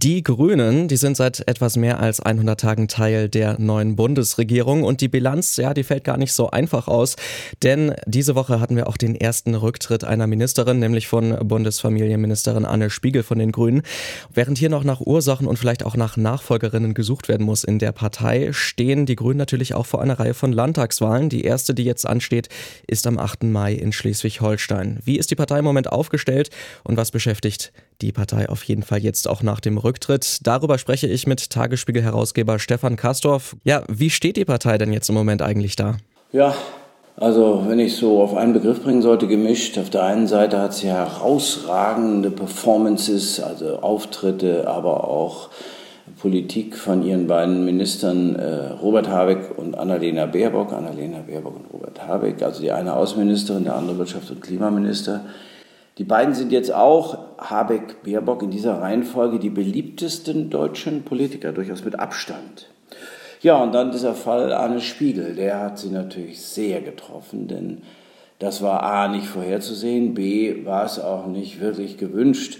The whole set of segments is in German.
Die Grünen, die sind seit etwas mehr als 100 Tagen Teil der neuen Bundesregierung und die Bilanz, ja, die fällt gar nicht so einfach aus, denn diese Woche hatten wir auch den ersten Rücktritt einer Ministerin, nämlich von Bundesfamilienministerin Anne Spiegel von den Grünen. Während hier noch nach Ursachen und vielleicht auch nach Nachfolgerinnen gesucht werden muss in der Partei, stehen die Grünen natürlich auch vor einer Reihe von Landtagswahlen. Die erste, die jetzt ansteht, ist am 8. Mai in Schleswig-Holstein. Wie ist die Partei im Moment aufgestellt und was beschäftigt die Partei auf jeden Fall jetzt auch nach dem Rücktritt. Darüber spreche ich mit Tagesspiegel-Herausgeber Stefan Kastorf. Ja, wie steht die Partei denn jetzt im Moment eigentlich da? Ja, also wenn ich so auf einen Begriff bringen sollte, gemischt. Auf der einen Seite hat sie herausragende Performances, also Auftritte, aber auch Politik von ihren beiden Ministern äh, Robert Habeck und Annalena Baerbock. Annalena Baerbock und Robert Habeck, also die eine Außenministerin, der andere Wirtschafts- und Klimaminister. Die beiden sind jetzt auch, Habeck, Baerbock, in dieser Reihenfolge die beliebtesten deutschen Politiker, durchaus mit Abstand. Ja, und dann dieser Fall Arne Spiegel, der hat sie natürlich sehr getroffen, denn das war A nicht vorherzusehen, B war es auch nicht wirklich gewünscht,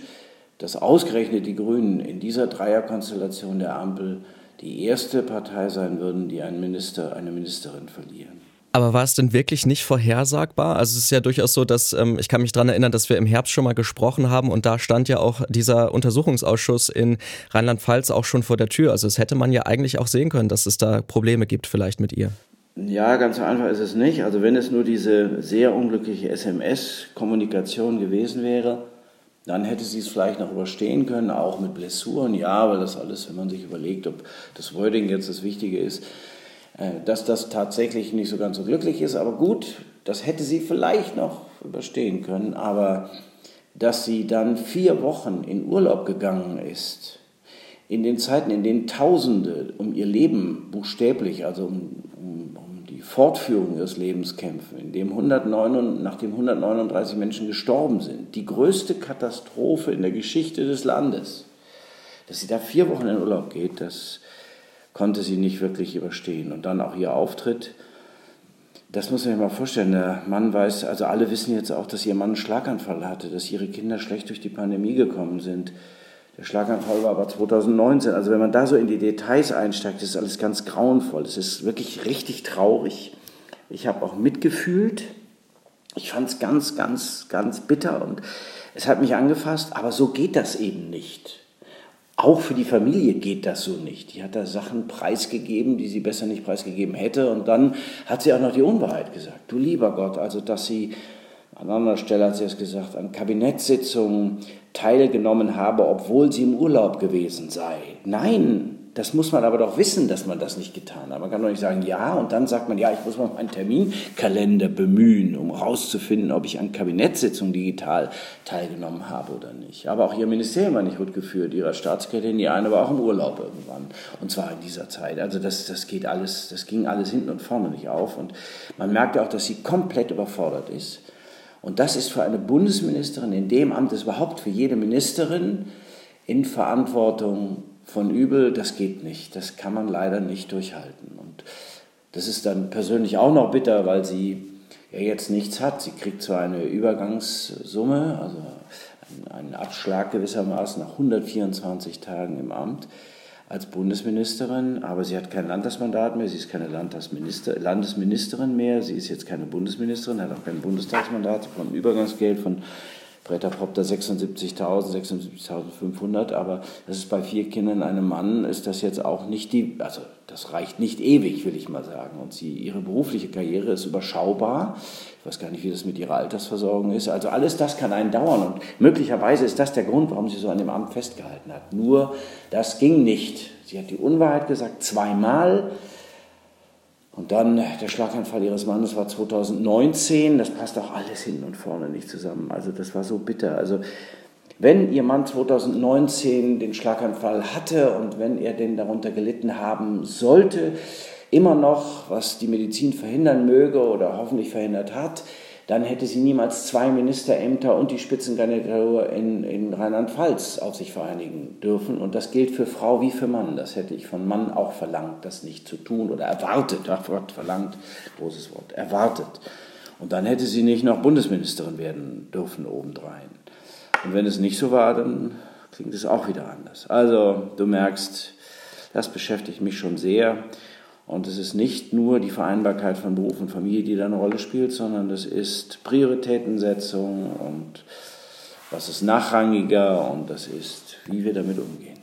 dass ausgerechnet die Grünen in dieser Dreierkonstellation der Ampel die erste Partei sein würden, die einen Minister, eine Ministerin verlieren. Aber war es denn wirklich nicht vorhersagbar? Also es ist ja durchaus so, dass ähm, ich kann mich daran erinnern, dass wir im Herbst schon mal gesprochen haben und da stand ja auch dieser Untersuchungsausschuss in Rheinland-Pfalz auch schon vor der Tür. Also es hätte man ja eigentlich auch sehen können, dass es da Probleme gibt vielleicht mit ihr. Ja, ganz so einfach ist es nicht. Also wenn es nur diese sehr unglückliche SMS-Kommunikation gewesen wäre, dann hätte sie es vielleicht noch überstehen können, auch mit Blessuren. Ja, weil das alles, wenn man sich überlegt, ob das Wording jetzt das Wichtige ist, dass das tatsächlich nicht so ganz so glücklich ist. Aber gut, das hätte sie vielleicht noch überstehen können. Aber dass sie dann vier Wochen in Urlaub gegangen ist, in den Zeiten, in denen Tausende um ihr Leben buchstäblich, also um, um, um die Fortführung ihres Lebens kämpfen, in dem 109, nachdem 139 Menschen gestorben sind, die größte Katastrophe in der Geschichte des Landes, dass sie da vier Wochen in Urlaub geht, das konnte sie nicht wirklich überstehen. Und dann auch ihr Auftritt, das muss man sich mal vorstellen. Der Mann weiß, also alle wissen jetzt auch, dass ihr Mann einen Schlaganfall hatte, dass ihre Kinder schlecht durch die Pandemie gekommen sind. Der Schlaganfall war aber 2019. Also wenn man da so in die Details einsteigt, ist alles ganz grauenvoll. Es ist wirklich richtig traurig. Ich habe auch mitgefühlt. Ich fand es ganz, ganz, ganz bitter und es hat mich angefasst, aber so geht das eben nicht. Auch für die Familie geht das so nicht. Die hat da Sachen preisgegeben, die sie besser nicht preisgegeben hätte. Und dann hat sie auch noch die Unwahrheit gesagt. Du lieber Gott, also dass sie, an anderer Stelle hat sie es gesagt, an Kabinettssitzungen teilgenommen habe, obwohl sie im Urlaub gewesen sei. Nein, das muss man aber doch wissen, dass man das nicht getan hat. Man kann doch nicht sagen, ja, und dann sagt man, ja, ich muss mal meinen Terminkalender bemühen, um herauszufinden, ob ich an Kabinettssitzungen digital teilgenommen habe oder nicht. Aber auch ihr Ministerium war nicht gut geführt, ihrer Staatsrätin, die eine war auch im Urlaub irgendwann. Und zwar in dieser Zeit. Also das, das geht alles, das ging alles hinten und vorne nicht auf. Und man merkte auch, dass sie komplett überfordert ist. Und das ist für eine Bundesministerin in dem Amt, ist überhaupt für jede Ministerin in Verantwortung von übel, das geht nicht. Das kann man leider nicht durchhalten. Und das ist dann persönlich auch noch bitter, weil sie ja jetzt nichts hat. Sie kriegt zwar eine Übergangssumme, also einen Abschlag gewissermaßen nach 124 Tagen im Amt als Bundesministerin, aber sie hat kein Landtagsmandat mehr, sie ist keine Landesminister, Landesministerin mehr, sie ist jetzt keine Bundesministerin, hat auch kein Bundestagsmandat, sie bekommt ein Übergangsgeld von Bretter Propter 76.000, 76.500, aber das ist bei vier Kindern einem Mann, ist das jetzt auch nicht die, also das reicht nicht ewig, will ich mal sagen. Und sie, ihre berufliche Karriere ist überschaubar. Ich weiß gar nicht, wie das mit ihrer Altersversorgung ist. Also alles das kann einen dauern und möglicherweise ist das der Grund, warum sie so an dem Amt festgehalten hat. Nur das ging nicht. Sie hat die Unwahrheit gesagt, zweimal. Und dann der Schlaganfall ihres Mannes war 2019. Das passt auch alles hinten und vorne nicht zusammen. Also das war so bitter. Also wenn ihr Mann 2019 den Schlaganfall hatte und wenn er denn darunter gelitten haben sollte, immer noch, was die Medizin verhindern möge oder hoffentlich verhindert hat, dann hätte sie niemals zwei Ministerämter und die Spitzenkandidatur in, in Rheinland-Pfalz auf sich vereinigen dürfen. Und das gilt für Frau wie für Mann. Das hätte ich von Mann auch verlangt, das nicht zu tun oder erwartet. Ach Gott, verlangt, großes Wort, erwartet. Und dann hätte sie nicht noch Bundesministerin werden dürfen obendrein. Und wenn es nicht so war, dann klingt es auch wieder anders. Also du merkst, das beschäftigt mich schon sehr. Und es ist nicht nur die Vereinbarkeit von Beruf und Familie, die da eine Rolle spielt, sondern es ist Prioritätensetzung und was ist nachrangiger und das ist, wie wir damit umgehen.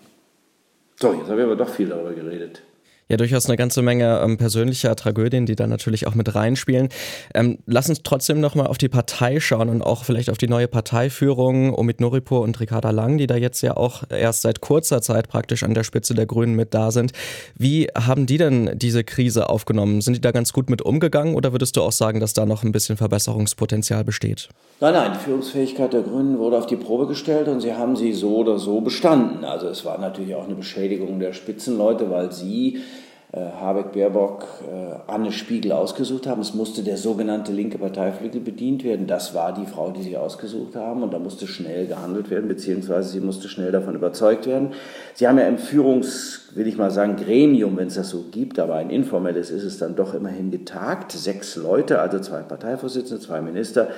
So, jetzt habe ich aber doch viel darüber geredet ja durchaus eine ganze Menge ähm, persönlicher Tragödien, die da natürlich auch mit reinspielen. Ähm, lass uns trotzdem nochmal auf die Partei schauen und auch vielleicht auf die neue Parteiführung Omid Noripur und Ricarda Lang, die da jetzt ja auch erst seit kurzer Zeit praktisch an der Spitze der Grünen mit da sind. Wie haben die denn diese Krise aufgenommen? Sind die da ganz gut mit umgegangen oder würdest du auch sagen, dass da noch ein bisschen Verbesserungspotenzial besteht? Nein, nein, die Führungsfähigkeit der Grünen wurde auf die Probe gestellt und sie haben sie so oder so bestanden. Also es war natürlich auch eine Beschädigung der Spitzenleute, weil sie Habeck, Baerbock, äh, Anne Spiegel ausgesucht haben. Es musste der sogenannte linke Parteiflügel bedient werden. Das war die Frau, die sie ausgesucht haben und da musste schnell gehandelt werden, beziehungsweise sie musste schnell davon überzeugt werden. Sie haben ja im Führungs, will ich mal sagen, Gremium, wenn es das so gibt, aber ein informelles ist es dann doch immerhin getagt. Sechs Leute, also zwei Parteivorsitzende, zwei Minister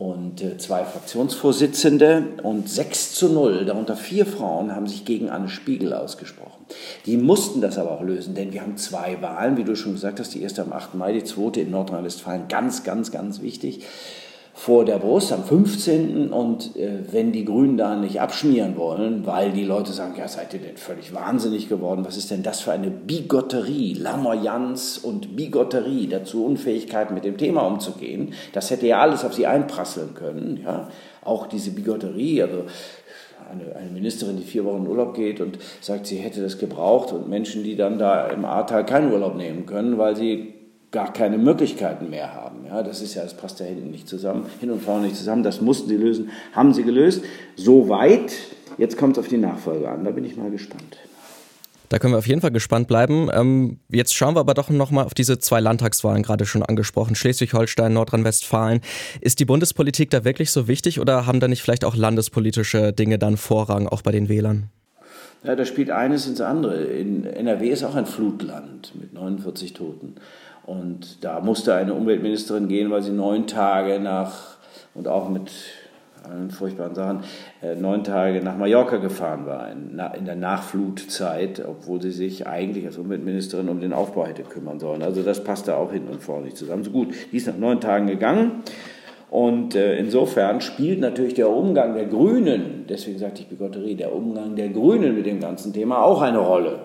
und äh, zwei Fraktionsvorsitzende und 6 zu 0, darunter vier Frauen, haben sich gegen Anne Spiegel ausgesprochen. Die mussten das aber auch lösen, denn wir haben zwei Wahlen, wie du schon gesagt hast, die erste am 8. Mai, die zweite in Nordrhein-Westfalen, ganz, ganz, ganz wichtig vor der Brust am 15. Und äh, wenn die Grünen da nicht abschmieren wollen, weil die Leute sagen, ja, seid ihr denn völlig wahnsinnig geworden? Was ist denn das für eine Bigotterie, Lamoyanz und Bigotterie, dazu Unfähigkeit mit dem Thema umzugehen? Das hätte ja alles auf sie einprasseln können, ja. Auch diese Bigotterie, also eine, eine, Ministerin, die vier Wochen in Urlaub geht und sagt, sie hätte das gebraucht und Menschen, die dann da im Ahrtal keinen Urlaub nehmen können, weil sie gar keine Möglichkeiten mehr haben. Ja, das ist ja, das passt ja hinten nicht zusammen, hin und vorne nicht zusammen. Das mussten sie lösen, haben sie gelöst. Soweit. Jetzt kommt es auf die Nachfolge an. Da bin ich mal gespannt. Da können wir auf jeden Fall gespannt bleiben. Ähm, jetzt schauen wir aber doch nochmal auf diese zwei Landtagswahlen gerade schon angesprochen. Schleswig-Holstein, Nordrhein-Westfalen. Ist die Bundespolitik da wirklich so wichtig oder haben da nicht vielleicht auch landespolitische Dinge dann Vorrang, auch bei den Wählern? Ja, da spielt eines ins andere. In NRW ist auch ein Flutland mit 49 Toten. Und da musste eine Umweltministerin gehen, weil sie neun Tage nach, und auch mit allen furchtbaren Sachen, äh, neun Tage nach Mallorca gefahren war, in, der Nachflutzeit, obwohl sie sich eigentlich als Umweltministerin um den Aufbau hätte kümmern sollen. Also das passte auch hinten und vorne nicht zusammen. So gut, die ist nach neun Tagen gegangen. Und äh, insofern spielt natürlich der Umgang der Grünen, deswegen sagte ich Bigotterie, der Umgang der Grünen mit dem ganzen Thema auch eine Rolle.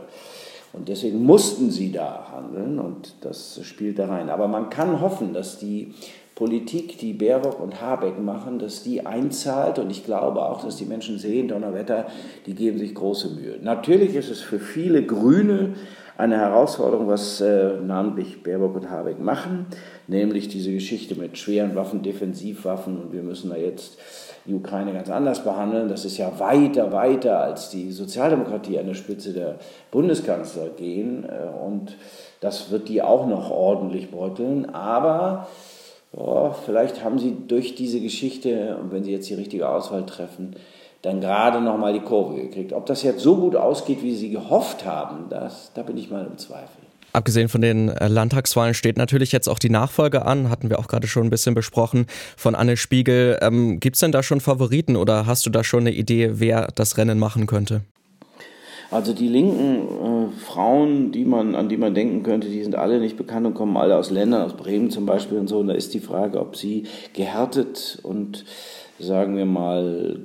Und deswegen mussten sie da handeln und das spielt da rein. Aber man kann hoffen, dass die Politik, die Baerbock und Habeck machen, dass die einzahlt und ich glaube auch, dass die Menschen sehen, Donnerwetter, die geben sich große Mühe. Natürlich ist es für viele Grüne eine Herausforderung, was äh, namentlich Baerbock und Habeck machen, nämlich diese Geschichte mit schweren Waffen, Defensivwaffen und wir müssen da jetzt die Ukraine ganz anders behandeln. Das ist ja weiter, weiter als die Sozialdemokratie an der Spitze der Bundeskanzler gehen. Äh, und das wird die auch noch ordentlich beuteln. Aber oh, vielleicht haben sie durch diese Geschichte, und wenn sie jetzt die richtige Auswahl treffen, dann gerade noch mal die Kurve gekriegt. Ob das jetzt so gut ausgeht, wie sie gehofft haben, das, da bin ich mal im Zweifel. Abgesehen von den äh, Landtagswahlen steht natürlich jetzt auch die Nachfolge an, hatten wir auch gerade schon ein bisschen besprochen, von Anne Spiegel. Ähm, Gibt es denn da schon Favoriten oder hast du da schon eine Idee, wer das Rennen machen könnte? Also die linken äh, Frauen, die man, an die man denken könnte, die sind alle nicht bekannt und kommen alle aus Ländern, aus Bremen zum Beispiel und so. Und da ist die Frage, ob sie gehärtet und sagen wir mal,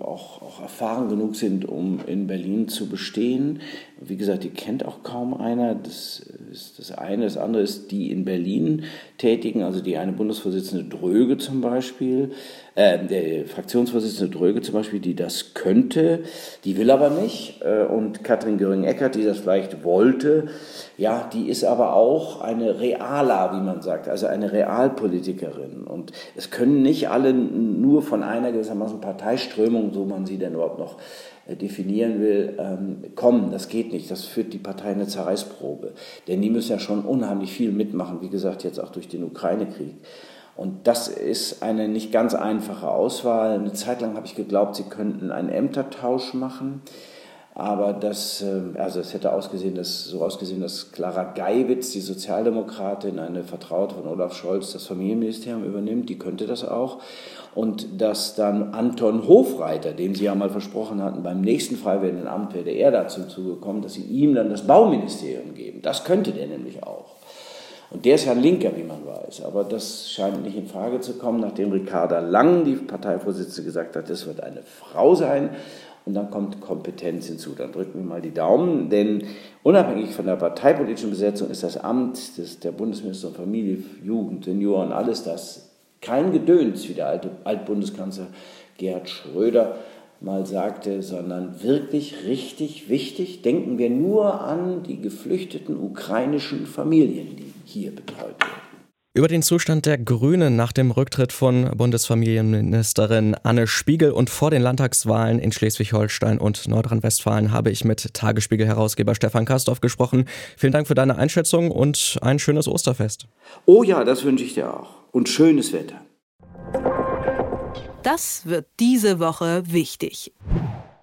auch, auch erfahren genug sind, um in Berlin zu bestehen. Wie gesagt, die kennt auch kaum einer. Das ist das eine. Das andere ist die in Berlin tätigen, also die eine Bundesvorsitzende Dröge zum Beispiel, äh, der Fraktionsvorsitzende Dröge zum Beispiel, die das könnte, die will aber nicht. Äh, und Katrin Göring-Eckert, die das vielleicht wollte, ja, die ist aber auch eine Reala, wie man sagt, also eine Realpolitikerin. Und es können nicht alle nur von einer gewissermaßen Parteiströmung, so man sie denn überhaupt noch äh, definieren will, ähm, kommen. Das geht nicht. Das führt die Partei in eine Zerreißprobe. Denn die müssen ja schon unheimlich viel mitmachen, wie gesagt, jetzt auch durch den Ukraine-Krieg. Und das ist eine nicht ganz einfache Auswahl. Eine Zeit lang habe ich geglaubt, sie könnten einen Ämtertausch machen. Aber das, ähm, also es hätte ausgesehen, dass, so ausgesehen, dass Clara Geiwitz, die Sozialdemokratin, eine Vertraute von Olaf Scholz, das Familienministerium übernimmt. Die könnte das auch. Und dass dann Anton Hofreiter, dem Sie ja mal versprochen hatten, beim nächsten frei werdenden Amt werde er dazu zugekommen, dass Sie ihm dann das Bauministerium geben. Das könnte der nämlich auch. Und der ist ja ein Linker, wie man weiß. Aber das scheint nicht in Frage zu kommen, nachdem Ricarda Lang, die Parteivorsitzende, gesagt hat, das wird eine Frau sein. Und dann kommt Kompetenz hinzu. Dann drücken wir mal die Daumen, denn unabhängig von der parteipolitischen Besetzung ist das Amt des, der Bundesminister für Familie, Jugend, Senioren, alles das kein Gedöns, wie der alte Altbundeskanzler Gerhard Schröder mal sagte, sondern wirklich richtig wichtig. Denken wir nur an die geflüchteten ukrainischen Familien, die hier betreut werden. Über den Zustand der Grünen nach dem Rücktritt von Bundesfamilienministerin Anne Spiegel und vor den Landtagswahlen in Schleswig-Holstein und Nordrhein-Westfalen habe ich mit Tagesspiegel-Herausgeber Stefan Kastorf gesprochen. Vielen Dank für deine Einschätzung und ein schönes Osterfest. Oh ja, das wünsche ich dir auch. Und schönes Wetter. Das wird diese Woche wichtig.